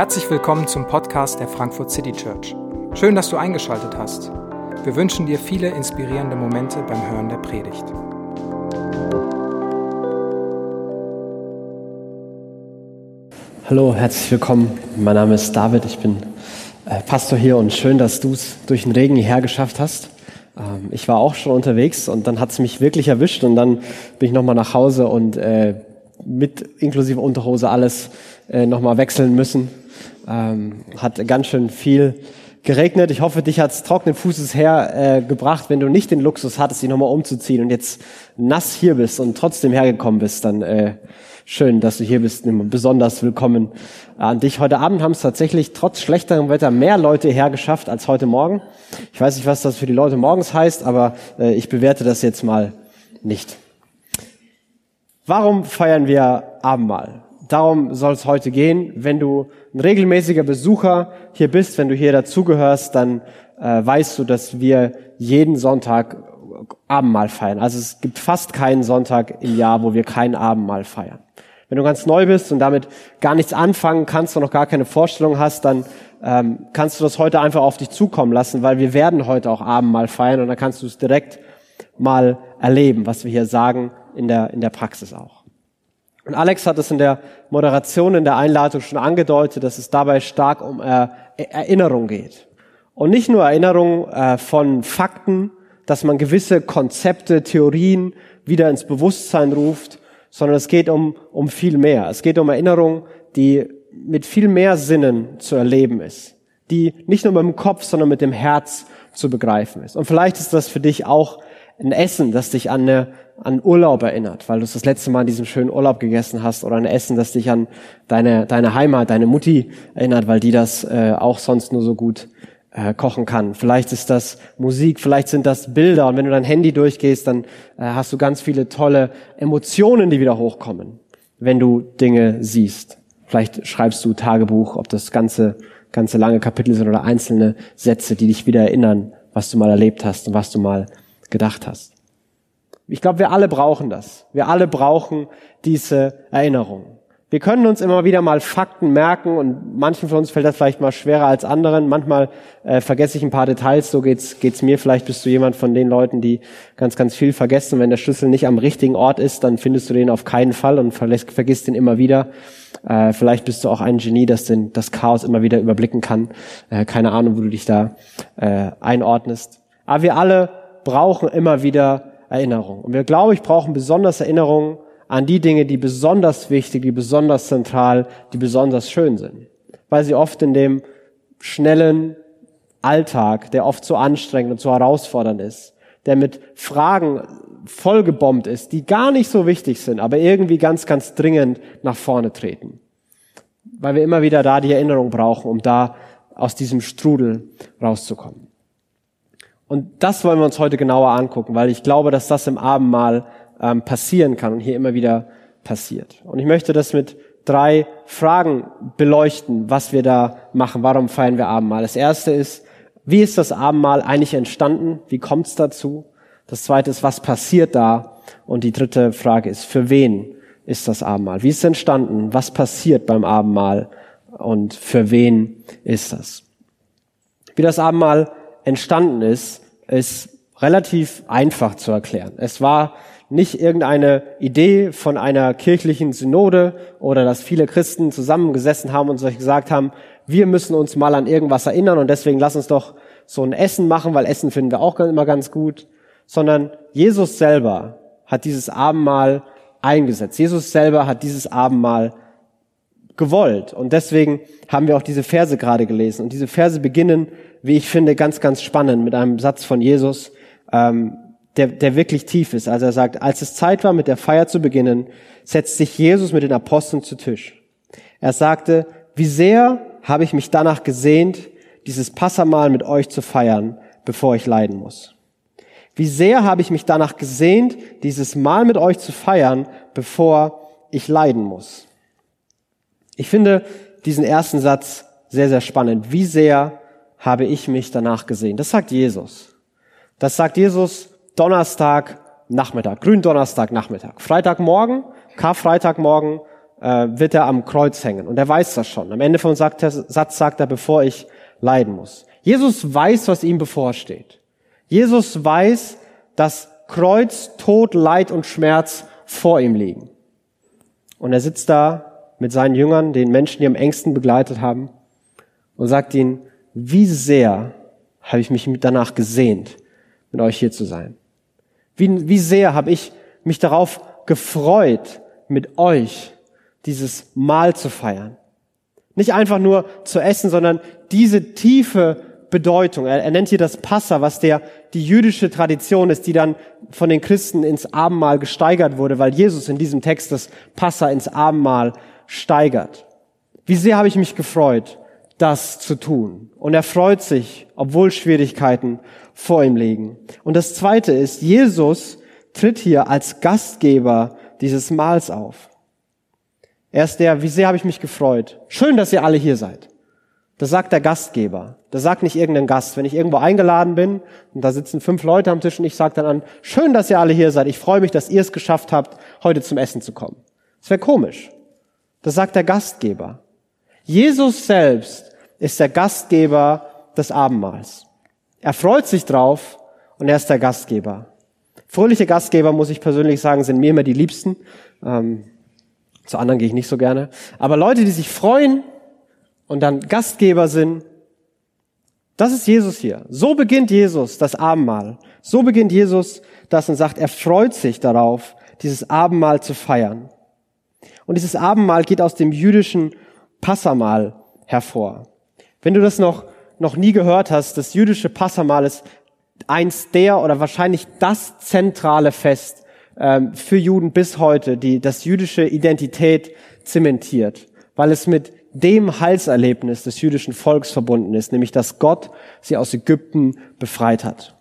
Herzlich willkommen zum Podcast der Frankfurt City Church. Schön, dass du eingeschaltet hast. Wir wünschen dir viele inspirierende Momente beim Hören der Predigt. Hallo, herzlich willkommen. Mein Name ist David, ich bin äh, Pastor hier und schön, dass du es durch den Regen hierher geschafft hast. Ähm, ich war auch schon unterwegs und dann hat es mich wirklich erwischt und dann bin ich nochmal nach Hause und äh, mit inklusive Unterhose alles äh, nochmal wechseln müssen. Ähm, hat ganz schön viel geregnet. Ich hoffe, dich hat's trockenen Fußes hergebracht. Äh, Wenn du nicht den Luxus hattest, dich nochmal umzuziehen und jetzt nass hier bist und trotzdem hergekommen bist, dann äh, schön, dass du hier bist. Besonders willkommen an dich. Heute Abend haben es tatsächlich trotz schlechterem Wetter mehr Leute hergeschafft als heute Morgen. Ich weiß nicht, was das für die Leute morgens heißt, aber äh, ich bewerte das jetzt mal nicht. Warum feiern wir Abendmahl? Darum soll es heute gehen. Wenn du ein regelmäßiger Besucher hier bist, wenn du hier dazugehörst, dann äh, weißt du, dass wir jeden Sonntag Abendmahl feiern. Also es gibt fast keinen Sonntag im Jahr, wo wir kein Abendmahl feiern. Wenn du ganz neu bist und damit gar nichts anfangen kannst und noch gar keine Vorstellung hast, dann ähm, kannst du das heute einfach auf dich zukommen lassen, weil wir werden heute auch Abendmahl feiern und dann kannst du es direkt mal erleben, was wir hier sagen in der, in der Praxis auch. Und Alex hat es in der Moderation, in der Einladung schon angedeutet, dass es dabei stark um äh, Erinnerung geht. Und nicht nur Erinnerung äh, von Fakten, dass man gewisse Konzepte, Theorien wieder ins Bewusstsein ruft, sondern es geht um, um viel mehr. Es geht um Erinnerung, die mit viel mehr Sinnen zu erleben ist, die nicht nur mit dem Kopf, sondern mit dem Herz zu begreifen ist. Und vielleicht ist das für dich auch ein Essen, das dich an, eine, an Urlaub erinnert, weil du es das letzte Mal in diesem schönen Urlaub gegessen hast, oder ein Essen, das dich an deine, deine Heimat, deine Mutti erinnert, weil die das äh, auch sonst nur so gut äh, kochen kann. Vielleicht ist das Musik, vielleicht sind das Bilder. Und wenn du dein Handy durchgehst, dann äh, hast du ganz viele tolle Emotionen, die wieder hochkommen, wenn du Dinge siehst. Vielleicht schreibst du Tagebuch, ob das ganze, ganze lange Kapitel sind oder einzelne Sätze, die dich wieder erinnern, was du mal erlebt hast und was du mal gedacht hast. Ich glaube, wir alle brauchen das. Wir alle brauchen diese Erinnerung. Wir können uns immer wieder mal Fakten merken und manchen von uns fällt das vielleicht mal schwerer als anderen. Manchmal äh, vergesse ich ein paar Details, so geht's geht's mir. Vielleicht bist du jemand von den Leuten, die ganz, ganz viel vergessen. Wenn der Schlüssel nicht am richtigen Ort ist, dann findest du den auf keinen Fall und verlässt, vergisst den immer wieder. Äh, vielleicht bist du auch ein Genie, das den, das Chaos immer wieder überblicken kann. Äh, keine Ahnung, wo du dich da äh, einordnest. Aber wir alle brauchen immer wieder Erinnerung. Und wir, glaube ich, brauchen besonders Erinnerungen an die Dinge, die besonders wichtig, die besonders zentral, die besonders schön sind. Weil sie oft in dem schnellen Alltag, der oft so anstrengend und so herausfordernd ist, der mit Fragen vollgebombt ist, die gar nicht so wichtig sind, aber irgendwie ganz, ganz dringend nach vorne treten. Weil wir immer wieder da die Erinnerung brauchen, um da aus diesem Strudel rauszukommen. Und das wollen wir uns heute genauer angucken, weil ich glaube, dass das im Abendmahl ähm, passieren kann und hier immer wieder passiert. Und ich möchte das mit drei Fragen beleuchten, was wir da machen. Warum feiern wir Abendmahl? Das erste ist, wie ist das Abendmahl eigentlich entstanden? Wie kommt es dazu? Das zweite ist, was passiert da? Und die dritte Frage ist, für wen ist das Abendmahl? Wie ist es entstanden? Was passiert beim Abendmahl? Und für wen ist das? Wie das Abendmahl entstanden ist, ist relativ einfach zu erklären. Es war nicht irgendeine Idee von einer kirchlichen Synode oder dass viele Christen zusammengesessen haben und sich gesagt haben, wir müssen uns mal an irgendwas erinnern und deswegen lass uns doch so ein Essen machen, weil Essen finden wir auch immer ganz gut, sondern Jesus selber hat dieses Abendmahl eingesetzt. Jesus selber hat dieses Abendmahl gewollt und deswegen haben wir auch diese Verse gerade gelesen und diese Verse beginnen, wie ich finde, ganz, ganz spannend mit einem Satz von Jesus, ähm, der, der wirklich tief ist. Also er sagt, als es Zeit war, mit der Feier zu beginnen, setzt sich Jesus mit den Aposteln zu Tisch. Er sagte, wie sehr habe ich mich danach gesehnt, dieses Passamal mit euch zu feiern, bevor ich leiden muss. Wie sehr habe ich mich danach gesehnt, dieses Mal mit euch zu feiern, bevor ich leiden muss. Ich finde diesen ersten Satz sehr, sehr spannend. Wie sehr habe ich mich danach gesehen? Das sagt Jesus. Das sagt Jesus Donnerstag Nachmittag, Gründonnerstag Nachmittag. Freitagmorgen, Karfreitagmorgen äh, wird er am Kreuz hängen. Und er weiß das schon. Am Ende vom Satz sagt er, bevor ich leiden muss. Jesus weiß, was ihm bevorsteht. Jesus weiß, dass Kreuz, Tod, Leid und Schmerz vor ihm liegen. Und er sitzt da mit seinen Jüngern, den Menschen, die am engsten begleitet haben, und sagt ihnen, wie sehr habe ich mich danach gesehnt, mit euch hier zu sein. Wie, wie sehr habe ich mich darauf gefreut, mit euch dieses Mahl zu feiern. Nicht einfach nur zu essen, sondern diese tiefe Bedeutung. Er, er nennt hier das Passa, was der, die jüdische Tradition ist, die dann von den Christen ins Abendmahl gesteigert wurde, weil Jesus in diesem Text das Passa ins Abendmahl steigert. Wie sehr habe ich mich gefreut, das zu tun. Und er freut sich, obwohl Schwierigkeiten vor ihm liegen. Und das zweite ist, Jesus tritt hier als Gastgeber dieses Mahls auf. Er ist der, wie sehr habe ich mich gefreut. Schön, dass ihr alle hier seid. Das sagt der Gastgeber. Das sagt nicht irgendein Gast. Wenn ich irgendwo eingeladen bin und da sitzen fünf Leute am Tisch und ich sage dann an, schön, dass ihr alle hier seid. Ich freue mich, dass ihr es geschafft habt, heute zum Essen zu kommen. Das wäre komisch. Das sagt der Gastgeber. Jesus selbst ist der Gastgeber des Abendmahls. Er freut sich drauf und er ist der Gastgeber. Fröhliche Gastgeber, muss ich persönlich sagen, sind mir immer die liebsten. Ähm, zu anderen gehe ich nicht so gerne. Aber Leute, die sich freuen und dann Gastgeber sind, das ist Jesus hier. So beginnt Jesus das Abendmahl. So beginnt Jesus das und sagt, er freut sich darauf, dieses Abendmahl zu feiern. Und dieses Abendmahl geht aus dem jüdischen Passamal hervor. Wenn du das noch noch nie gehört hast, das jüdische Passamal ist eins der oder wahrscheinlich das zentrale Fest ähm, für Juden bis heute, die das jüdische Identität zementiert, weil es mit dem Heilserlebnis des jüdischen Volks verbunden ist, nämlich dass Gott sie aus Ägypten befreit hat.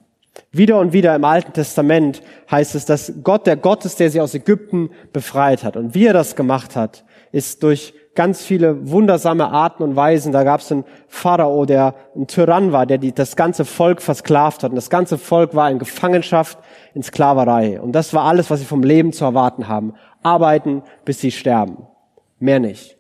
Wieder und wieder im Alten Testament heißt es, dass Gott der Gott ist, der sie aus Ägypten befreit hat. Und wie er das gemacht hat, ist durch ganz viele wundersame Arten und Weisen. Da gab es einen Pharao, der ein Tyrann war, der die, das ganze Volk versklavt hat. Und das ganze Volk war in Gefangenschaft, in Sklaverei. Und das war alles, was sie vom Leben zu erwarten haben. Arbeiten, bis sie sterben. Mehr nicht.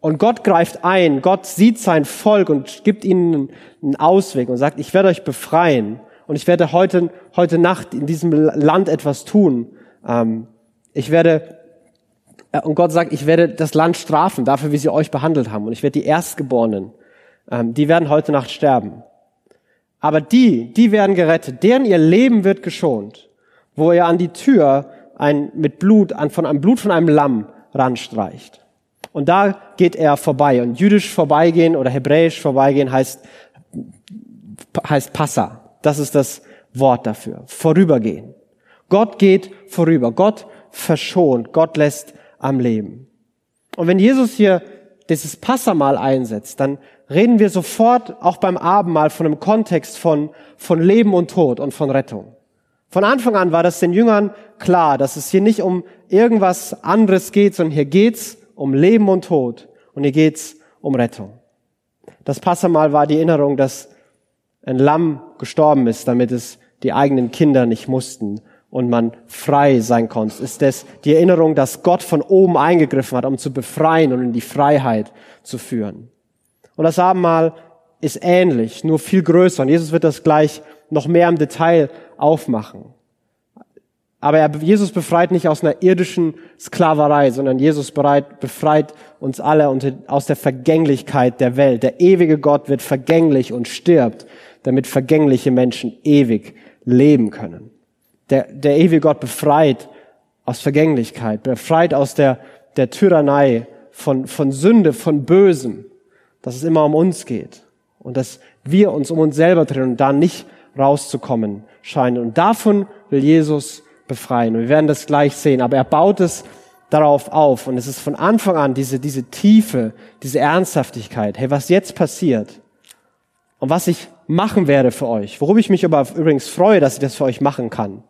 Und Gott greift ein, Gott sieht sein Volk und gibt ihnen einen Ausweg und sagt, ich werde euch befreien und ich werde heute, heute Nacht in diesem Land etwas tun. Ähm, ich werde äh, und Gott sagt, ich werde das Land strafen dafür, wie sie euch behandelt haben. Und ich werde die Erstgeborenen, ähm, die werden heute Nacht sterben. Aber die, die werden gerettet, deren ihr Leben wird geschont, wo er an die Tür ein, mit Blut, an, von einem Blut von einem Lamm ranstreicht. Und da geht er vorbei. Und jüdisch vorbeigehen oder hebräisch vorbeigehen heißt, heißt Passa. Das ist das Wort dafür. Vorübergehen. Gott geht vorüber. Gott verschont. Gott lässt am Leben. Und wenn Jesus hier dieses Passamal einsetzt, dann reden wir sofort auch beim Abendmahl von einem Kontext von, von Leben und Tod und von Rettung. Von Anfang an war das den Jüngern klar, dass es hier nicht um irgendwas anderes geht, sondern hier geht's um Leben und Tod und hier geht's um Rettung. Das Passamal war die Erinnerung, dass ein Lamm gestorben ist, damit es die eigenen Kinder nicht mussten und man frei sein konnte, ist es die Erinnerung, dass Gott von oben eingegriffen hat, um zu befreien und in die Freiheit zu führen. Und das Abendmahl ist ähnlich, nur viel größer. Und Jesus wird das gleich noch mehr im Detail aufmachen. Aber er, Jesus befreit nicht aus einer irdischen Sklaverei, sondern Jesus befreit uns alle aus der Vergänglichkeit der Welt. Der ewige Gott wird vergänglich und stirbt, damit vergängliche Menschen ewig leben können der, der ewige Gott befreit aus Vergänglichkeit, befreit aus der, der Tyrannei, von, von Sünde, von Bösem, dass es immer um uns geht und dass wir uns um uns selber drehen und da nicht rauszukommen scheinen. Und davon will Jesus befreien. Wir werden das gleich sehen. Aber er baut es darauf auf. Und es ist von Anfang an diese, diese Tiefe, diese Ernsthaftigkeit. Hey, was jetzt passiert und was ich machen werde für euch, worüber ich mich aber übrigens freue, dass ich das für euch machen kann,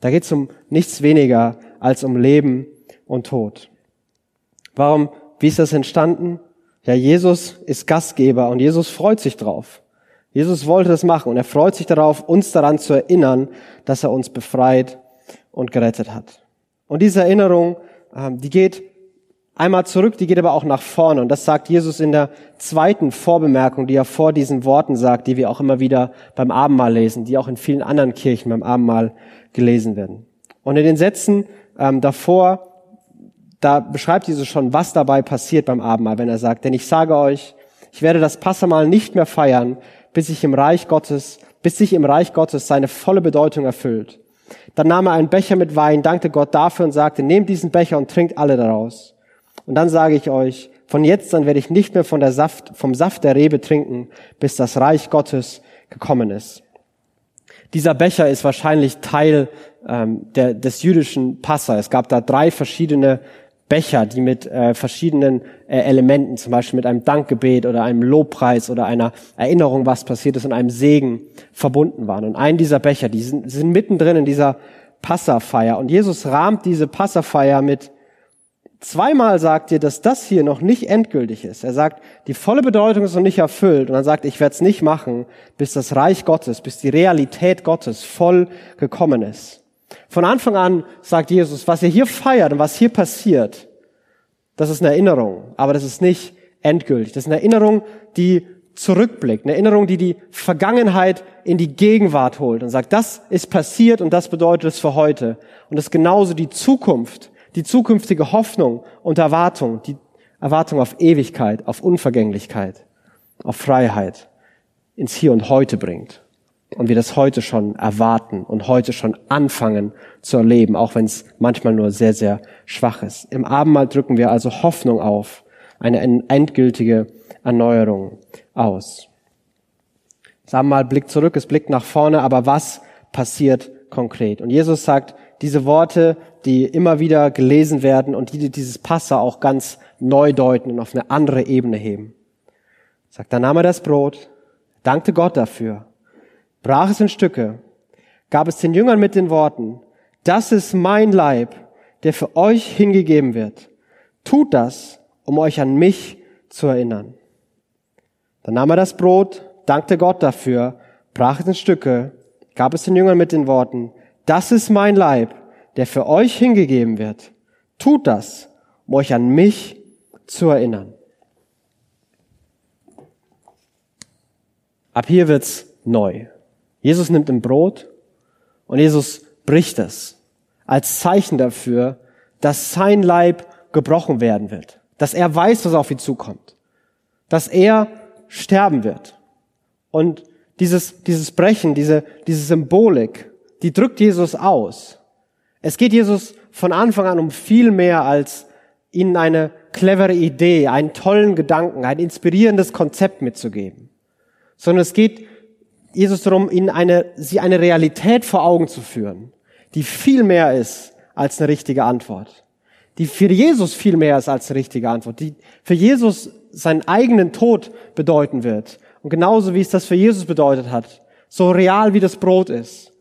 da geht es um nichts weniger als um Leben und Tod. Warum? Wie ist das entstanden? Ja, Jesus ist Gastgeber und Jesus freut sich drauf. Jesus wollte das machen und er freut sich darauf, uns daran zu erinnern, dass er uns befreit und gerettet hat. Und diese Erinnerung, ähm, die geht einmal zurück, die geht aber auch nach vorne. Und das sagt Jesus in der zweiten Vorbemerkung, die er vor diesen Worten sagt, die wir auch immer wieder beim Abendmahl lesen, die auch in vielen anderen Kirchen beim Abendmahl gelesen werden. Und in den Sätzen ähm, davor, da beschreibt Jesus schon, was dabei passiert beim Abendmahl, wenn er sagt, denn ich sage euch, ich werde das Passamal nicht mehr feiern, bis ich im Reich Gottes, bis sich im Reich Gottes seine volle Bedeutung erfüllt. Dann nahm er einen Becher mit Wein, dankte Gott dafür und sagte, nehmt diesen Becher und trinkt alle daraus. Und dann sage ich euch, von jetzt an werde ich nicht mehr von der Saft, vom Saft der Rebe trinken, bis das Reich Gottes gekommen ist. Dieser Becher ist wahrscheinlich Teil ähm, der, des jüdischen Passa. Es gab da drei verschiedene Becher, die mit äh, verschiedenen äh, Elementen, zum Beispiel mit einem Dankgebet oder einem Lobpreis oder einer Erinnerung, was passiert ist, und einem Segen verbunden waren. Und ein dieser Becher, die sind, sind mittendrin in dieser Passafeier. Und Jesus rahmt diese Passafeier mit Zweimal sagt ihr, dass das hier noch nicht endgültig ist. Er sagt, die volle Bedeutung ist noch nicht erfüllt. Und dann sagt, ich werde es nicht machen, bis das Reich Gottes, bis die Realität Gottes voll gekommen ist. Von Anfang an sagt Jesus, was ihr hier feiert und was hier passiert, das ist eine Erinnerung, aber das ist nicht endgültig. Das ist eine Erinnerung, die zurückblickt, eine Erinnerung, die die Vergangenheit in die Gegenwart holt und sagt, das ist passiert und das bedeutet es für heute. Und das ist genauso die Zukunft, die zukünftige Hoffnung und Erwartung, die Erwartung auf Ewigkeit, auf Unvergänglichkeit, auf Freiheit ins Hier und Heute bringt. Und wir das heute schon erwarten und heute schon anfangen zu erleben, auch wenn es manchmal nur sehr, sehr schwach ist. Im Abendmahl drücken wir also Hoffnung auf, eine endgültige Erneuerung aus. Das Abendmahl blickt zurück, es blickt nach vorne, aber was passiert konkret? Und Jesus sagt, diese Worte, die immer wieder gelesen werden und die dieses Passa auch ganz neu deuten und auf eine andere Ebene heben. Sagt, dann nahm er das Brot, dankte Gott dafür, brach es in Stücke, gab es den Jüngern mit den Worten, das ist mein Leib, der für euch hingegeben wird. Tut das, um euch an mich zu erinnern. Dann nahm er das Brot, dankte Gott dafür, brach es in Stücke, gab es den Jüngern mit den Worten, das ist mein Leib, der für euch hingegeben wird. Tut das, um euch an mich zu erinnern. Ab hier wird's neu. Jesus nimmt ein Brot und Jesus bricht es als Zeichen dafür, dass sein Leib gebrochen werden wird, dass er weiß, was auf ihn zukommt, dass er sterben wird. Und dieses, dieses Brechen, diese, diese Symbolik, die drückt Jesus aus. Es geht Jesus von Anfang an um viel mehr als ihnen eine clevere Idee, einen tollen Gedanken, ein inspirierendes Konzept mitzugeben, sondern es geht Jesus darum, ihnen eine, sie eine Realität vor Augen zu führen, die viel mehr ist als eine richtige Antwort, die für Jesus viel mehr ist als eine richtige Antwort, die für Jesus seinen eigenen Tod bedeuten wird. Und genauso wie es das für Jesus bedeutet hat, so real wie das Brot ist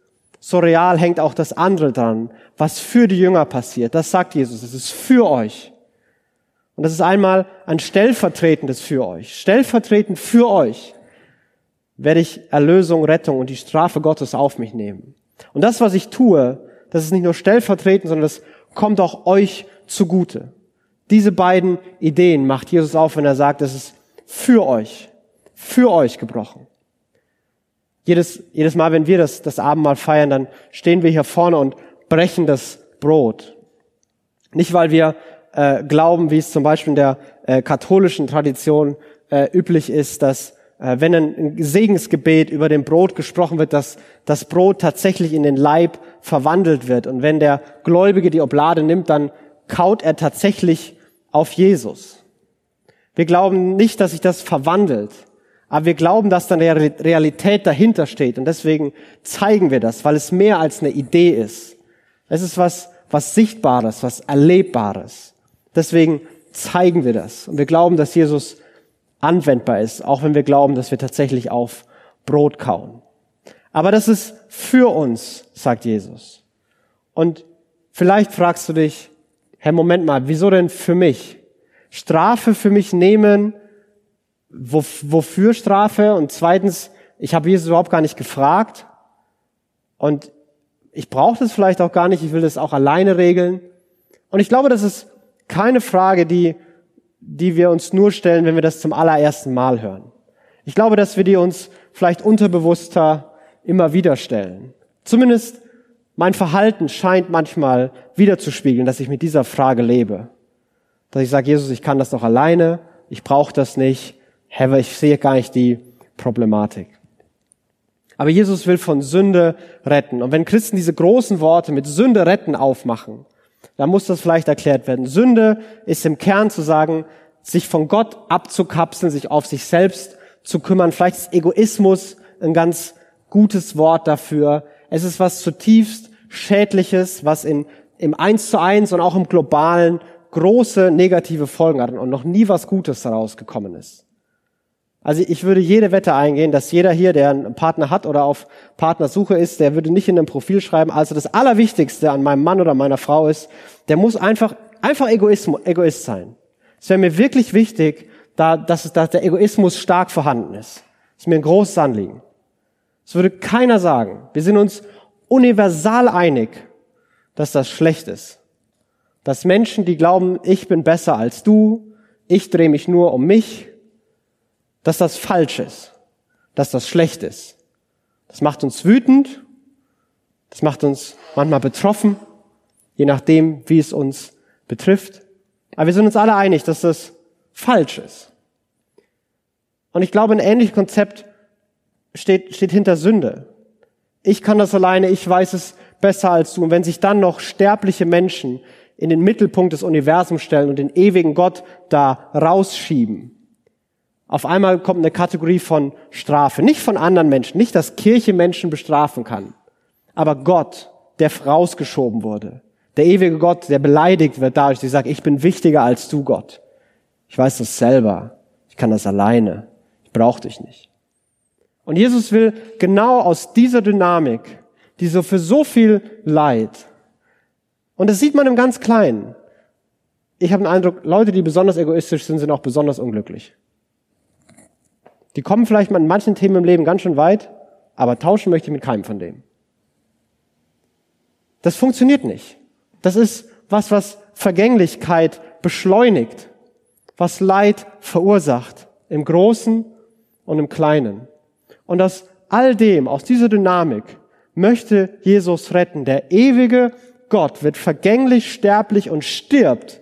so real hängt auch das andere dran, was für die Jünger passiert. Das sagt Jesus, es ist für euch. Und das ist einmal ein stellvertretendes für euch. Stellvertretend für euch werde ich Erlösung, Rettung und die Strafe Gottes auf mich nehmen. Und das, was ich tue, das ist nicht nur stellvertretend, sondern das kommt auch euch zugute. Diese beiden Ideen macht Jesus auf, wenn er sagt, es ist für euch, für euch gebrochen. Jedes, jedes Mal, wenn wir das, das Abendmahl feiern, dann stehen wir hier vorne und brechen das Brot. Nicht, weil wir äh, glauben, wie es zum Beispiel in der äh, katholischen Tradition äh, üblich ist, dass äh, wenn ein Segensgebet über dem Brot gesprochen wird, dass das Brot tatsächlich in den Leib verwandelt wird. Und wenn der Gläubige die Oblade nimmt, dann kaut er tatsächlich auf Jesus. Wir glauben nicht, dass sich das verwandelt, aber wir glauben, dass da eine Realität dahinter steht. Und deswegen zeigen wir das, weil es mehr als eine Idee ist. Es ist was, was Sichtbares, was Erlebbares. Deswegen zeigen wir das. Und wir glauben, dass Jesus anwendbar ist, auch wenn wir glauben, dass wir tatsächlich auf Brot kauen. Aber das ist für uns, sagt Jesus. Und vielleicht fragst du dich, Herr, Moment mal, wieso denn für mich? Strafe für mich nehmen, wofür Strafe? Und zweitens, ich habe Jesus überhaupt gar nicht gefragt. Und ich brauche das vielleicht auch gar nicht, ich will das auch alleine regeln. Und ich glaube, dass es keine Frage, die, die wir uns nur stellen, wenn wir das zum allerersten Mal hören. Ich glaube, dass wir die uns vielleicht unterbewusster immer wieder stellen. Zumindest mein Verhalten scheint manchmal wiederzuspiegeln, dass ich mit dieser Frage lebe. Dass ich sage, Jesus, ich kann das doch alleine, ich brauche das nicht, Herr, ich sehe gar nicht die Problematik. Aber Jesus will von Sünde retten. Und wenn Christen diese großen Worte mit Sünde retten aufmachen, dann muss das vielleicht erklärt werden. Sünde ist im Kern zu sagen, sich von Gott abzukapseln, sich auf sich selbst zu kümmern. Vielleicht ist Egoismus ein ganz gutes Wort dafür. Es ist was zutiefst Schädliches, was in, im Eins zu eins und auch im Globalen große negative Folgen hat und noch nie was Gutes daraus gekommen ist. Also ich würde jede Wette eingehen, dass jeder hier, der einen Partner hat oder auf Partnersuche ist, der würde nicht in einem Profil schreiben, also das Allerwichtigste an meinem Mann oder meiner Frau ist, der muss einfach, einfach Egoist, Egoist sein. Es wäre mir wirklich wichtig, da, dass, dass der Egoismus stark vorhanden ist. Das ist mir ein großes Anliegen. Es würde keiner sagen. Wir sind uns universal einig, dass das schlecht ist. Dass Menschen, die glauben, ich bin besser als du, ich drehe mich nur um mich, dass das falsch ist, dass das schlecht ist. Das macht uns wütend, das macht uns manchmal betroffen, je nachdem, wie es uns betrifft. Aber wir sind uns alle einig, dass das falsch ist. Und ich glaube, ein ähnliches Konzept steht, steht hinter Sünde. Ich kann das alleine, ich weiß es besser als du. Und wenn sich dann noch sterbliche Menschen in den Mittelpunkt des Universums stellen und den ewigen Gott da rausschieben, auf einmal kommt eine Kategorie von Strafe. Nicht von anderen Menschen, nicht, dass Kirche Menschen bestrafen kann, aber Gott, der rausgeschoben wurde. Der ewige Gott, der beleidigt wird dadurch, die sagt, ich bin wichtiger als du, Gott. Ich weiß das selber. Ich kann das alleine. Ich brauche dich nicht. Und Jesus will genau aus dieser Dynamik, die so für so viel Leid, und das sieht man im ganz Kleinen. Ich habe den Eindruck, Leute, die besonders egoistisch sind, sind auch besonders unglücklich. Die kommen vielleicht in manchen Themen im Leben ganz schön weit, aber tauschen möchte ich mit keinem von dem. Das funktioniert nicht. Das ist was, was Vergänglichkeit beschleunigt, was Leid verursacht, im Großen und im Kleinen. Und aus all dem, aus dieser Dynamik, möchte Jesus retten. Der ewige Gott wird vergänglich, sterblich und stirbt,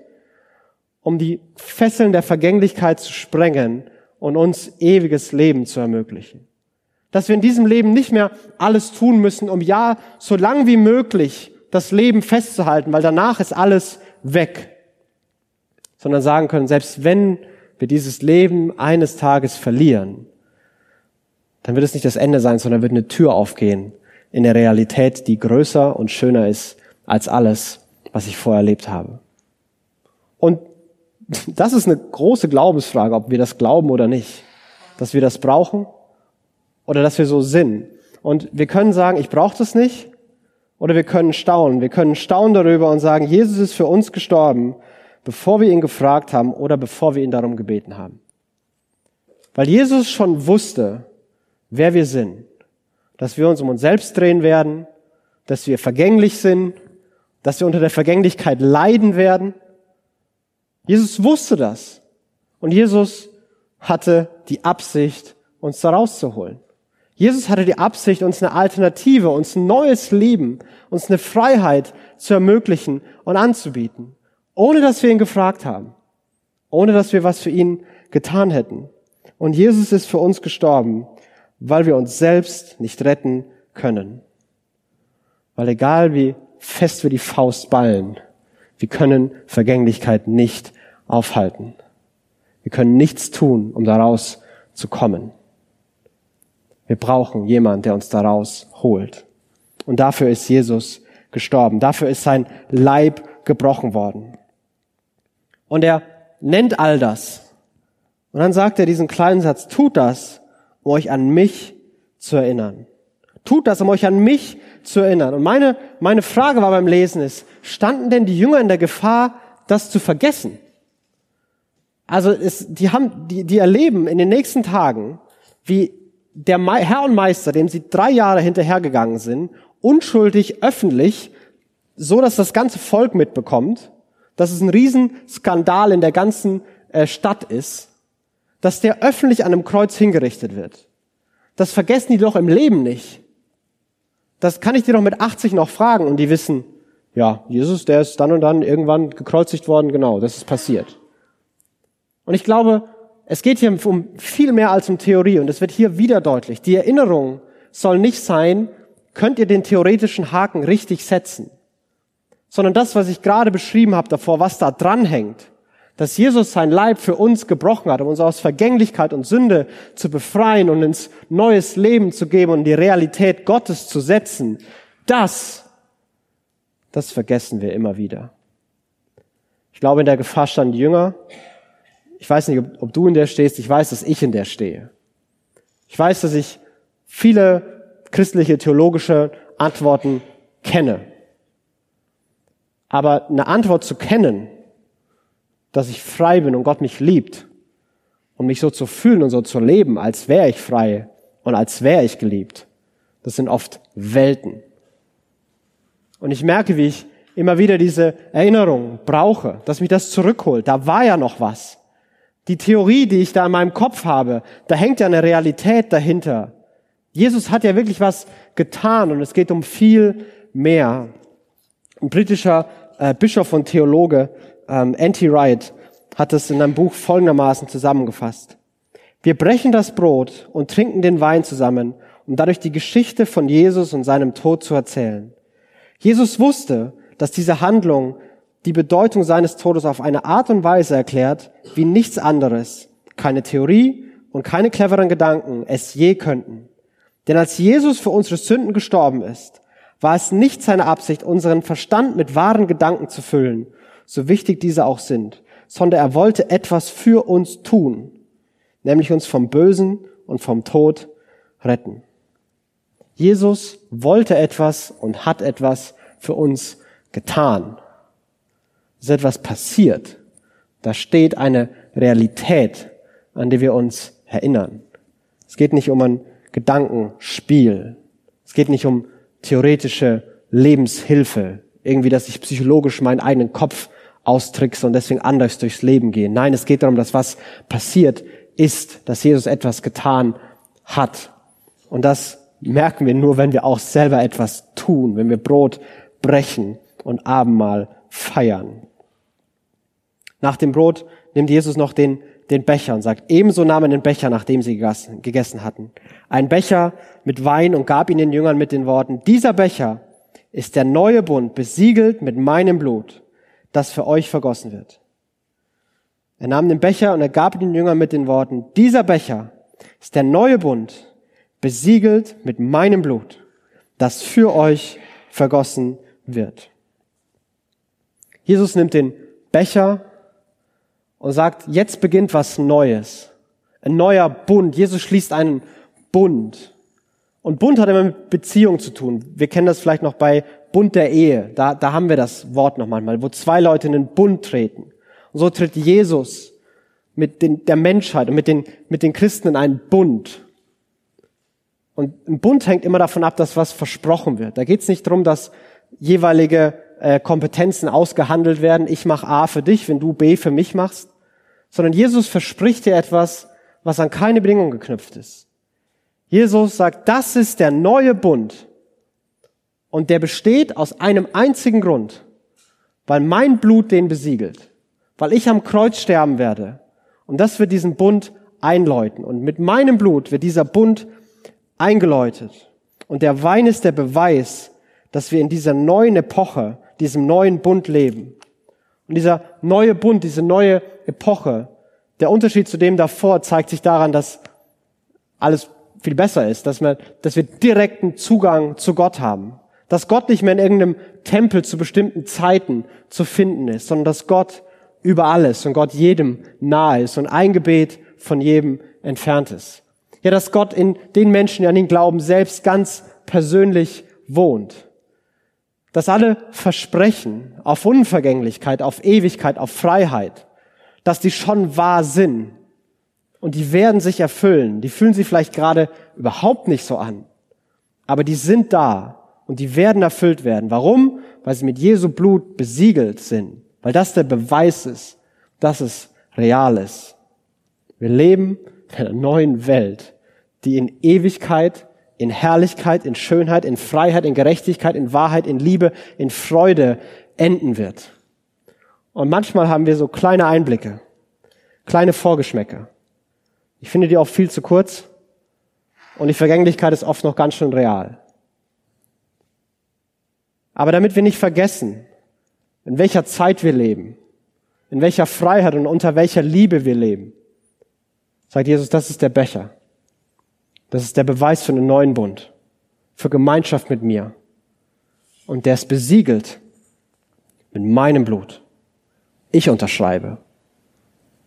um die Fesseln der Vergänglichkeit zu sprengen und uns ewiges Leben zu ermöglichen. Dass wir in diesem Leben nicht mehr alles tun müssen, um ja so lang wie möglich das Leben festzuhalten, weil danach ist alles weg. Sondern sagen können, selbst wenn wir dieses Leben eines Tages verlieren, dann wird es nicht das Ende sein, sondern wird eine Tür aufgehen in der Realität, die größer und schöner ist als alles, was ich vorher erlebt habe. Und das ist eine große Glaubensfrage, ob wir das glauben oder nicht. Dass wir das brauchen oder dass wir so sind. Und wir können sagen, ich brauche das nicht. Oder wir können staunen. Wir können staunen darüber und sagen, Jesus ist für uns gestorben, bevor wir ihn gefragt haben oder bevor wir ihn darum gebeten haben. Weil Jesus schon wusste, wer wir sind. Dass wir uns um uns selbst drehen werden, dass wir vergänglich sind, dass wir unter der Vergänglichkeit leiden werden Jesus wusste das. Und Jesus hatte die Absicht, uns da rauszuholen. Jesus hatte die Absicht, uns eine Alternative, uns ein neues Leben, uns eine Freiheit zu ermöglichen und anzubieten. Ohne dass wir ihn gefragt haben. Ohne dass wir was für ihn getan hätten. Und Jesus ist für uns gestorben, weil wir uns selbst nicht retten können. Weil egal wie fest wir die Faust ballen, wir können Vergänglichkeit nicht aufhalten. Wir können nichts tun, um daraus zu kommen. Wir brauchen jemand, der uns daraus holt. Und dafür ist Jesus gestorben. Dafür ist sein Leib gebrochen worden. Und er nennt all das. Und dann sagt er diesen kleinen Satz, tut das, um euch an mich zu erinnern. Tut das, um euch an mich zu erinnern. Und meine, meine Frage war beim Lesen ist, standen denn die Jünger in der Gefahr, das zu vergessen? Also es, die haben, die, die erleben in den nächsten Tagen, wie der Herr und Meister, dem sie drei Jahre hinterhergegangen sind, unschuldig öffentlich, so dass das ganze Volk mitbekommt, dass es ein Riesenskandal in der ganzen äh, Stadt ist, dass der öffentlich an einem Kreuz hingerichtet wird. Das vergessen die doch im Leben nicht. Das kann ich dir doch mit 80 noch fragen und die wissen, ja, Jesus, der ist dann und dann irgendwann gekreuzigt worden, genau, das ist passiert. Und ich glaube, es geht hier um viel mehr als um Theorie und es wird hier wieder deutlich. Die Erinnerung soll nicht sein, könnt ihr den theoretischen Haken richtig setzen, sondern das, was ich gerade beschrieben habe davor, was da dranhängt, dass Jesus sein Leib für uns gebrochen hat, um uns aus Vergänglichkeit und Sünde zu befreien und ins neues Leben zu geben und die Realität Gottes zu setzen, das, das vergessen wir immer wieder. Ich glaube, in der Gefahr stand Jünger. Ich weiß nicht, ob, ob du in der stehst. Ich weiß, dass ich in der stehe. Ich weiß, dass ich viele christliche theologische Antworten kenne. Aber eine Antwort zu kennen, dass ich frei bin und Gott mich liebt und mich so zu fühlen und so zu leben, als wäre ich frei und als wäre ich geliebt. Das sind oft Welten. Und ich merke, wie ich immer wieder diese Erinnerung brauche, dass mich das zurückholt. Da war ja noch was. Die Theorie, die ich da in meinem Kopf habe, da hängt ja eine Realität dahinter. Jesus hat ja wirklich was getan und es geht um viel mehr. Ein britischer äh, Bischof und Theologe ähm, Anti Wright hat es in einem Buch folgendermaßen zusammengefasst. Wir brechen das Brot und trinken den Wein zusammen, um dadurch die Geschichte von Jesus und seinem Tod zu erzählen. Jesus wusste, dass diese Handlung die Bedeutung seines Todes auf eine Art und Weise erklärt, wie nichts anderes, keine Theorie und keine cleveren Gedanken es je könnten. Denn als Jesus für unsere Sünden gestorben ist, war es nicht seine Absicht, unseren Verstand mit wahren Gedanken zu füllen so wichtig diese auch sind, sondern er wollte etwas für uns tun, nämlich uns vom Bösen und vom Tod retten. Jesus wollte etwas und hat etwas für uns getan. Ist etwas passiert. Da steht eine Realität, an die wir uns erinnern. Es geht nicht um ein Gedankenspiel. Es geht nicht um theoretische Lebenshilfe. Irgendwie, dass ich psychologisch meinen eigenen Kopf austrickse und deswegen anders durchs Leben gehe. Nein, es geht darum, dass was passiert ist, dass Jesus etwas getan hat. Und das merken wir nur, wenn wir auch selber etwas tun, wenn wir Brot brechen und Abendmahl feiern. Nach dem Brot nimmt Jesus noch den, den Becher und sagt, ebenso nahm er den Becher, nachdem sie gegessen, gegessen hatten. Ein Becher mit Wein und gab ihn den Jüngern mit den Worten, dieser Becher ist der neue Bund, besiegelt mit meinem Blut das für euch vergossen wird. Er nahm den Becher und er gab den Jüngern mit den Worten, dieser Becher ist der neue Bund, besiegelt mit meinem Blut, das für euch vergossen wird. Jesus nimmt den Becher und sagt, jetzt beginnt was Neues. Ein neuer Bund. Jesus schließt einen Bund. Und Bund hat immer mit Beziehung zu tun. Wir kennen das vielleicht noch bei Bund der Ehe. Da, da haben wir das Wort noch manchmal, wo zwei Leute in den Bund treten. Und so tritt Jesus mit den, der Menschheit und mit den, mit den Christen in einen Bund. Und ein Bund hängt immer davon ab, dass was versprochen wird. Da geht es nicht darum, dass jeweilige äh, Kompetenzen ausgehandelt werden. Ich mache A für dich, wenn du B für mich machst. Sondern Jesus verspricht dir etwas, was an keine Bedingung geknüpft ist. Jesus sagt, das ist der neue Bund, und der besteht aus einem einzigen Grund, weil mein Blut den besiegelt, weil ich am Kreuz sterben werde. Und das wird diesen Bund einläuten. Und mit meinem Blut wird dieser Bund eingeläutet. Und der Wein ist der Beweis, dass wir in dieser neuen Epoche, diesem neuen Bund leben. Und dieser neue Bund, diese neue Epoche, der Unterschied zu dem davor zeigt sich daran, dass alles viel besser ist, dass wir, dass wir direkten Zugang zu Gott haben. Dass Gott nicht mehr in irgendeinem Tempel zu bestimmten Zeiten zu finden ist, sondern dass Gott über alles und Gott jedem nahe ist und ein Gebet von jedem entfernt ist. Ja, dass Gott in den Menschen, die an ihn glauben, selbst ganz persönlich wohnt. Dass alle Versprechen auf Unvergänglichkeit, auf Ewigkeit, auf Freiheit, dass die schon wahr sind und die werden sich erfüllen. Die fühlen sich vielleicht gerade überhaupt nicht so an, aber die sind da und die werden erfüllt werden. Warum? Weil sie mit Jesu Blut besiegelt sind. Weil das der Beweis ist, dass es real ist. Wir leben in einer neuen Welt, die in Ewigkeit, in Herrlichkeit, in Schönheit, in Freiheit, in Gerechtigkeit, in Wahrheit, in Liebe, in Freude enden wird. Und manchmal haben wir so kleine Einblicke, kleine Vorgeschmäcke. Ich finde die auch viel zu kurz und die Vergänglichkeit ist oft noch ganz schön real. Aber damit wir nicht vergessen, in welcher Zeit wir leben, in welcher Freiheit und unter welcher Liebe wir leben, sagt Jesus, das ist der Becher. Das ist der Beweis für einen neuen Bund, für Gemeinschaft mit mir. Und der ist besiegelt mit meinem Blut. Ich unterschreibe.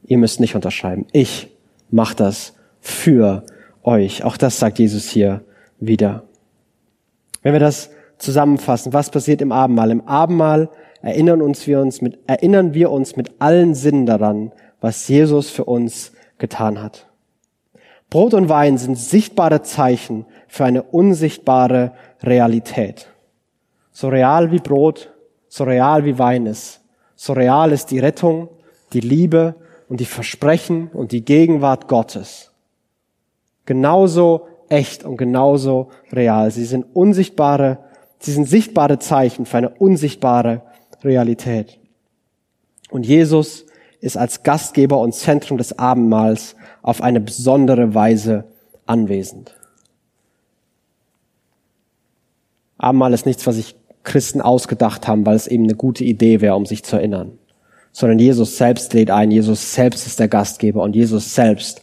Ihr müsst nicht unterschreiben. Ich mache das für euch. Auch das sagt Jesus hier wieder. Wenn wir das zusammenfassen, was passiert im Abendmahl? Im Abendmahl erinnern, uns wir uns mit, erinnern wir uns mit allen Sinnen daran, was Jesus für uns getan hat. Brot und Wein sind sichtbare Zeichen für eine unsichtbare Realität. So real wie Brot, so real wie Wein ist, so real ist die Rettung, die Liebe und die Versprechen und die Gegenwart Gottes. Genauso echt und genauso real. Sie sind unsichtbare, sie sind sichtbare Zeichen für eine unsichtbare Realität. Und Jesus ist als Gastgeber und Zentrum des Abendmahls auf eine besondere Weise anwesend. Abendmahl ist nichts, was sich Christen ausgedacht haben, weil es eben eine gute Idee wäre, um sich zu erinnern. Sondern Jesus selbst lädt ein, Jesus selbst ist der Gastgeber und Jesus selbst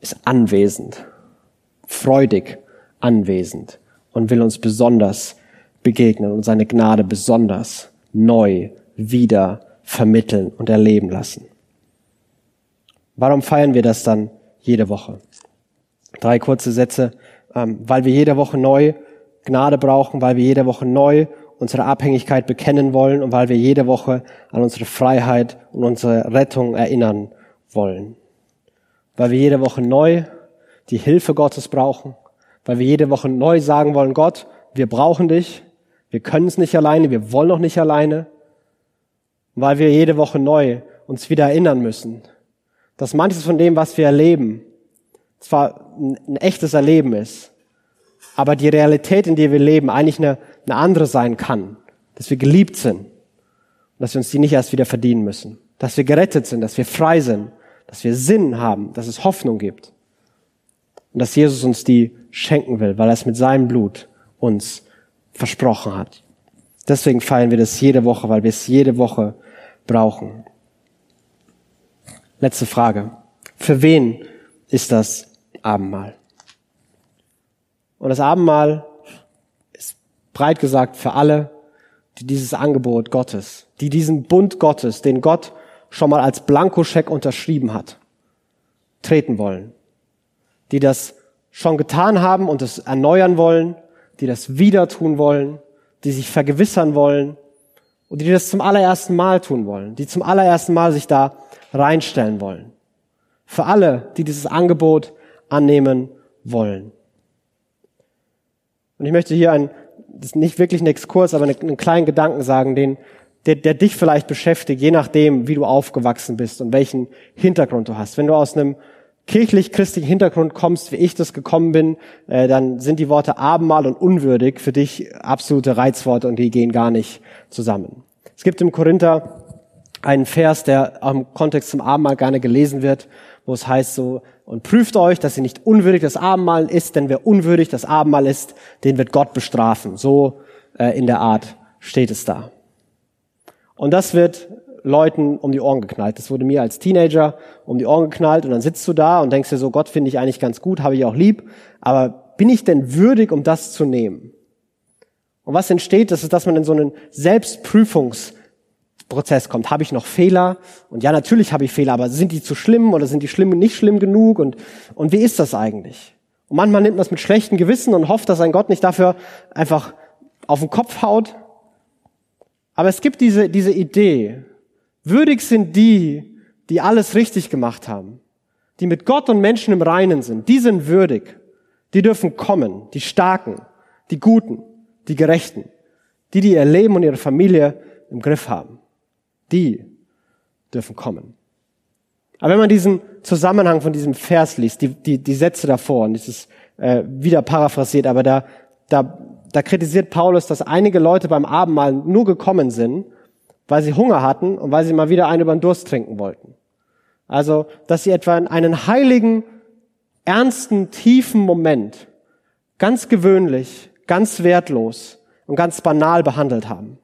ist anwesend, freudig anwesend und will uns besonders begegnen und seine Gnade besonders neu wieder vermitteln und erleben lassen. Warum feiern wir das dann jede Woche? Drei kurze Sätze. Ähm, weil wir jede Woche neu Gnade brauchen, weil wir jede Woche neu unsere Abhängigkeit bekennen wollen und weil wir jede Woche an unsere Freiheit und unsere Rettung erinnern wollen. Weil wir jede Woche neu die Hilfe Gottes brauchen, weil wir jede Woche neu sagen wollen, Gott, wir brauchen dich, wir können es nicht alleine, wir wollen auch nicht alleine, weil wir jede Woche neu uns wieder erinnern müssen, dass manches von dem, was wir erleben, zwar ein, echtes Erleben ist, aber die Realität, in der wir leben, eigentlich eine, eine andere sein kann, dass wir geliebt sind und dass wir uns die nicht erst wieder verdienen müssen, dass wir gerettet sind, dass wir frei sind, dass wir Sinn haben, dass es Hoffnung gibt und dass Jesus uns die schenken will, weil er es mit seinem Blut uns versprochen hat. Deswegen feiern wir das jede Woche, weil wir es jede Woche brauchen. Letzte Frage. Für wen ist das Abendmahl? Und das Abendmahl ist breit gesagt für alle, die dieses Angebot Gottes, die diesen Bund Gottes, den Gott schon mal als Blankoscheck unterschrieben hat, treten wollen. Die das schon getan haben und es erneuern wollen die das wieder tun wollen, die sich vergewissern wollen und die das zum allerersten Mal tun wollen, die zum allerersten Mal sich da reinstellen wollen. Für alle, die dieses Angebot annehmen wollen. Und ich möchte hier ein, das ist nicht wirklich ein Exkurs, aber einen, kleinen Gedanken sagen, den, der, der dich vielleicht beschäftigt, je nachdem, wie du aufgewachsen bist und welchen Hintergrund du hast. Wenn du aus einem kirchlich-christlichen Hintergrund kommst, wie ich das gekommen bin, äh, dann sind die Worte Abendmahl und unwürdig für dich absolute Reizworte und die gehen gar nicht zusammen. Es gibt im Korinther einen Vers, der im Kontext zum Abendmahl gerne gelesen wird, wo es heißt so, und prüft euch, dass ihr nicht unwürdig das Abendmahl ist, denn wer unwürdig das Abendmahl ist, den wird Gott bestrafen. So äh, in der Art steht es da. Und das wird Leuten um die Ohren geknallt. Das wurde mir als Teenager um die Ohren geknallt und dann sitzt du da und denkst dir so, Gott finde ich eigentlich ganz gut, habe ich auch lieb, aber bin ich denn würdig, um das zu nehmen? Und was entsteht, das ist, dass man in so einen Selbstprüfungsprozess kommt. Habe ich noch Fehler? Und ja, natürlich habe ich Fehler, aber sind die zu schlimm oder sind die schlimm nicht schlimm genug? Und, und wie ist das eigentlich? Und manchmal nimmt man es mit schlechtem Gewissen und hofft, dass ein Gott nicht dafür einfach auf den Kopf haut. Aber es gibt diese, diese Idee, Würdig sind die, die alles richtig gemacht haben, die mit Gott und Menschen im Reinen sind. Die sind würdig. Die dürfen kommen, die Starken, die Guten, die Gerechten, die, die ihr Leben und ihre Familie im Griff haben. Die dürfen kommen. Aber wenn man diesen Zusammenhang von diesem Vers liest, die, die, die Sätze davor, und es ist äh, wieder paraphrasiert, aber da, da, da kritisiert Paulus, dass einige Leute beim Abendmahl nur gekommen sind, weil sie Hunger hatten und weil sie mal wieder einen über den Durst trinken wollten. Also, dass sie etwa in einen heiligen, ernsten, tiefen Moment ganz gewöhnlich, ganz wertlos und ganz banal behandelt haben.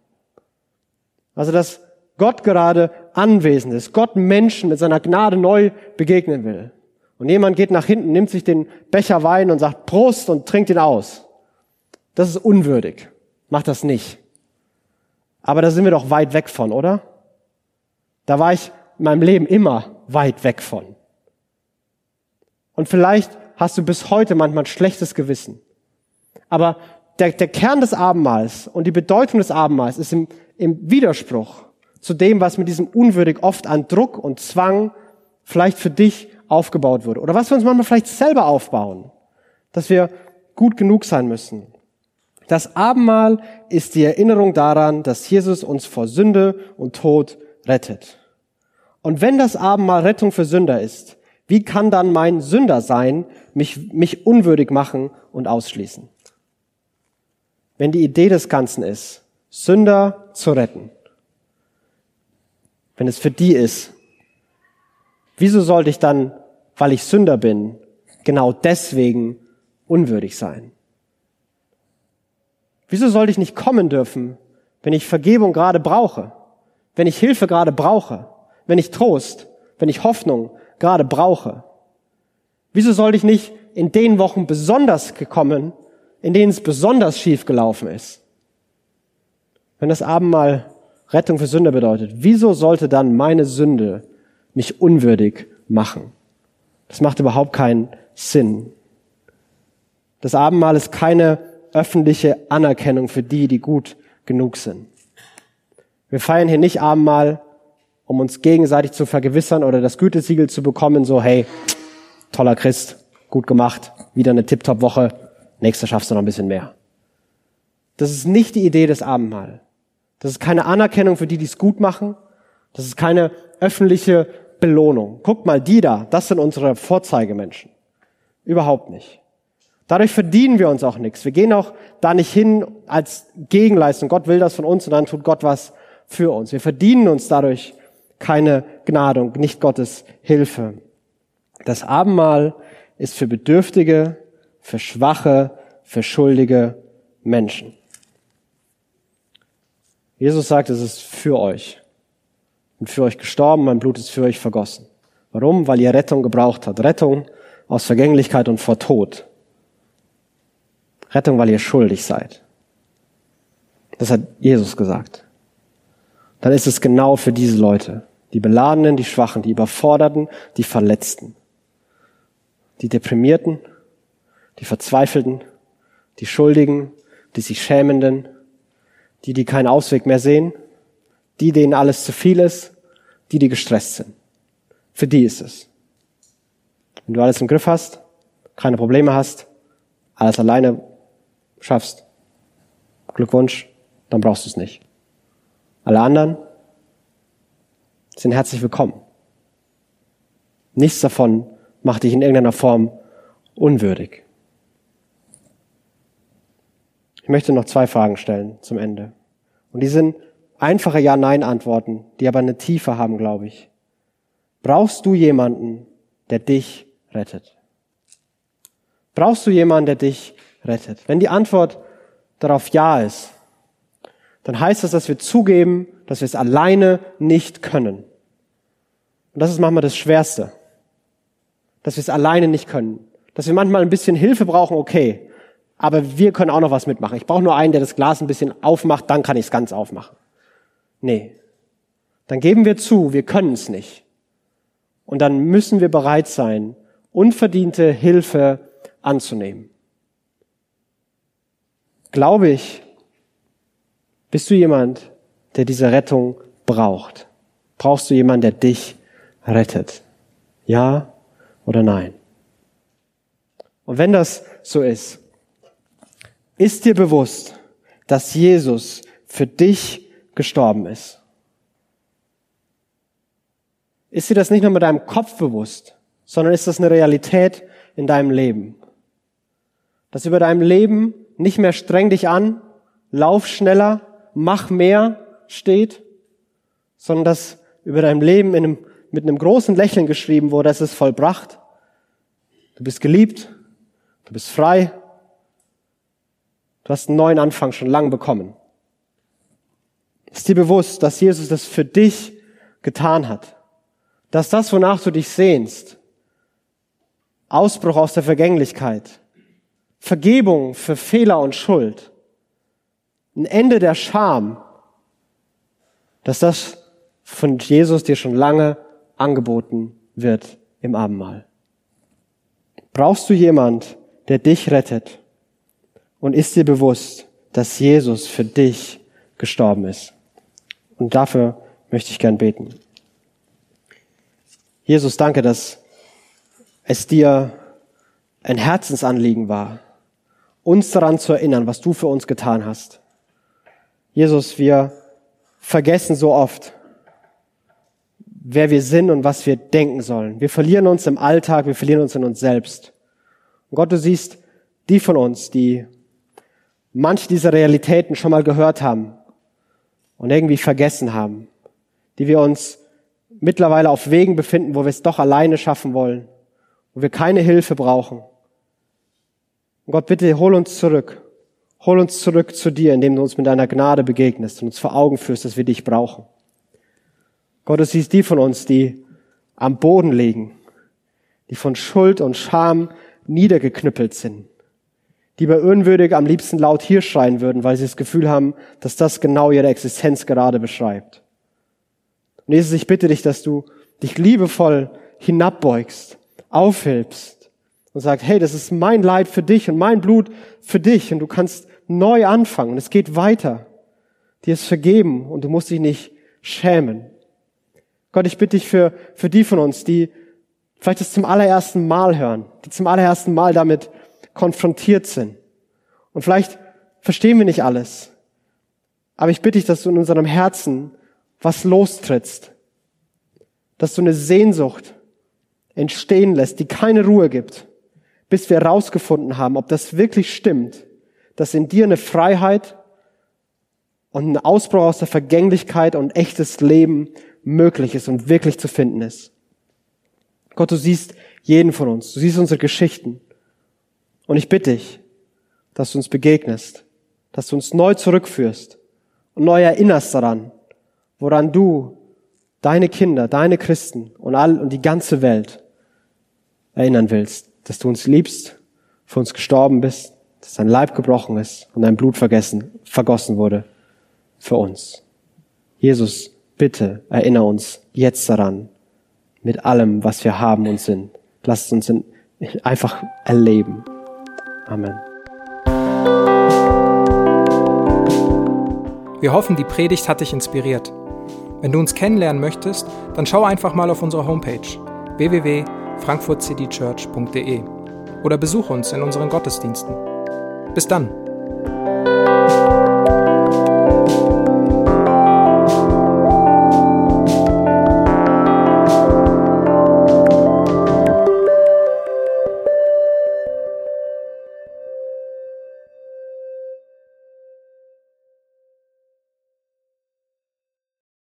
Also, dass Gott gerade anwesend ist, Gott Menschen mit seiner Gnade neu begegnen will. Und jemand geht nach hinten, nimmt sich den Becher Wein und sagt Prost und trinkt ihn aus. Das ist unwürdig. Macht das nicht. Aber da sind wir doch weit weg von, oder? Da war ich in meinem Leben immer weit weg von. Und vielleicht hast du bis heute manchmal ein schlechtes Gewissen. Aber der, der Kern des Abendmahls und die Bedeutung des Abendmahls ist im, im Widerspruch zu dem, was mit diesem unwürdig oft an Druck und Zwang vielleicht für dich aufgebaut wurde. Oder was wir uns manchmal vielleicht selber aufbauen. Dass wir gut genug sein müssen. Das Abendmahl ist die Erinnerung daran, dass Jesus uns vor Sünde und Tod rettet. Und wenn das Abendmahl Rettung für Sünder ist, wie kann dann mein Sünder sein, mich, mich unwürdig machen und ausschließen? Wenn die Idee des Ganzen ist, Sünder zu retten, wenn es für die ist, wieso sollte ich dann, weil ich Sünder bin, genau deswegen unwürdig sein? Wieso sollte ich nicht kommen dürfen, wenn ich Vergebung gerade brauche, wenn ich Hilfe gerade brauche, wenn ich Trost, wenn ich Hoffnung gerade brauche? Wieso sollte ich nicht in den Wochen besonders gekommen, in denen es besonders schief gelaufen ist? Wenn das Abendmahl Rettung für Sünder bedeutet, wieso sollte dann meine Sünde mich unwürdig machen? Das macht überhaupt keinen Sinn. Das Abendmahl ist keine öffentliche Anerkennung für die, die gut genug sind. Wir feiern hier nicht Abendmahl, um uns gegenseitig zu vergewissern oder das Gütesiegel zu bekommen, so hey, toller Christ, gut gemacht, wieder eine Tip-Top-Woche, nächste schaffst du noch ein bisschen mehr. Das ist nicht die Idee des Abendmahl. Das ist keine Anerkennung für die, die es gut machen. Das ist keine öffentliche Belohnung. Guckt mal, die da, das sind unsere Vorzeigemenschen. Überhaupt nicht. Dadurch verdienen wir uns auch nichts. Wir gehen auch da nicht hin als Gegenleistung. Gott will das von uns und dann tut Gott was für uns. Wir verdienen uns dadurch keine Gnade und nicht Gottes Hilfe. Das Abendmahl ist für Bedürftige, für Schwache, für schuldige Menschen. Jesus sagt, es ist für euch und für euch gestorben, mein Blut ist für euch vergossen. Warum? Weil ihr Rettung gebraucht habt. Rettung aus Vergänglichkeit und vor Tod. Rettung, weil ihr schuldig seid. Das hat Jesus gesagt. Dann ist es genau für diese Leute. Die Beladenen, die Schwachen, die Überforderten, die Verletzten. Die Deprimierten, die Verzweifelten, die Schuldigen, die sich Schämenden, die, die keinen Ausweg mehr sehen, die, denen alles zu viel ist, die, die gestresst sind. Für die ist es. Wenn du alles im Griff hast, keine Probleme hast, alles alleine schaffst, Glückwunsch, dann brauchst du es nicht. Alle anderen sind herzlich willkommen. Nichts davon macht dich in irgendeiner Form unwürdig. Ich möchte noch zwei Fragen stellen zum Ende. Und die sind einfache Ja-Nein-Antworten, die aber eine Tiefe haben, glaube ich. Brauchst du jemanden, der dich rettet? Brauchst du jemanden, der dich rettet? Wenn die Antwort darauf Ja ist, dann heißt das, dass wir zugeben, dass wir es alleine nicht können. Und das ist manchmal das Schwerste, dass wir es alleine nicht können. Dass wir manchmal ein bisschen Hilfe brauchen, okay, aber wir können auch noch was mitmachen. Ich brauche nur einen, der das Glas ein bisschen aufmacht, dann kann ich es ganz aufmachen. Nee. Dann geben wir zu, wir können es nicht. Und dann müssen wir bereit sein, unverdiente Hilfe anzunehmen. Glaube ich, bist du jemand, der diese Rettung braucht? Brauchst du jemanden, der dich rettet? Ja oder nein? Und wenn das so ist, ist dir bewusst, dass Jesus für dich gestorben ist? Ist dir das nicht nur mit deinem Kopf bewusst, sondern ist das eine Realität in deinem Leben? Dass über deinem Leben nicht mehr streng dich an, lauf schneller, mach mehr steht, sondern dass über deinem Leben einem, mit einem großen Lächeln geschrieben wurde, es ist vollbracht. Du bist geliebt, du bist frei, du hast einen neuen Anfang schon lang bekommen. Ist dir bewusst, dass Jesus das für dich getan hat? Dass das, wonach du dich sehnst, Ausbruch aus der Vergänglichkeit, Vergebung für Fehler und Schuld, ein Ende der Scham, dass das von Jesus dir schon lange angeboten wird im Abendmahl. Brauchst du jemand, der dich rettet? Und ist dir bewusst, dass Jesus für dich gestorben ist? Und dafür möchte ich gern beten. Jesus, danke, dass es dir ein Herzensanliegen war, uns daran zu erinnern, was du für uns getan hast. Jesus, wir vergessen so oft, wer wir sind und was wir denken sollen. Wir verlieren uns im Alltag, wir verlieren uns in uns selbst. Und Gott, du siehst die von uns, die manche dieser Realitäten schon mal gehört haben und irgendwie vergessen haben, die wir uns mittlerweile auf Wegen befinden, wo wir es doch alleine schaffen wollen, wo wir keine Hilfe brauchen. Und Gott, bitte hol uns zurück. Hol uns zurück zu dir, indem du uns mit deiner Gnade begegnest und uns vor Augen führst, dass wir dich brauchen. Gott, du siehst die von uns, die am Boden liegen, die von Schuld und Scham niedergeknüppelt sind, die bei unwürdig am liebsten laut hier schreien würden, weil sie das Gefühl haben, dass das genau ihre Existenz gerade beschreibt. Und Jesus, ich bitte dich, dass du dich liebevoll hinabbeugst, aufhilfst und sagst, hey, das ist mein Leid für dich und mein Blut für dich und du kannst neu anfangen. Es geht weiter. Dir ist vergeben und du musst dich nicht schämen. Gott, ich bitte dich für, für die von uns, die vielleicht das zum allerersten Mal hören, die zum allerersten Mal damit konfrontiert sind. Und vielleicht verstehen wir nicht alles. Aber ich bitte dich, dass du in unserem Herzen was lostrittst. Dass du eine Sehnsucht entstehen lässt, die keine Ruhe gibt, bis wir herausgefunden haben, ob das wirklich stimmt, dass in dir eine Freiheit und ein Ausbruch aus der Vergänglichkeit und echtes Leben möglich ist und wirklich zu finden ist. Gott, du siehst jeden von uns, du siehst unsere Geschichten. Und ich bitte dich, dass du uns begegnest, dass du uns neu zurückführst und neu erinnerst daran, woran du deine Kinder, deine Christen und all und die ganze Welt erinnern willst, dass du uns liebst, für uns gestorben bist, dass dein Leib gebrochen ist und dein Blut vergessen, vergossen wurde für uns. Jesus, bitte erinnere uns jetzt daran, mit allem, was wir haben und sind. Lass uns einfach erleben. Amen. Wir hoffen, die Predigt hat dich inspiriert. Wenn du uns kennenlernen möchtest, dann schau einfach mal auf unsere Homepage www.frankfurtcitychurch.de oder besuch uns in unseren Gottesdiensten. Bis dann!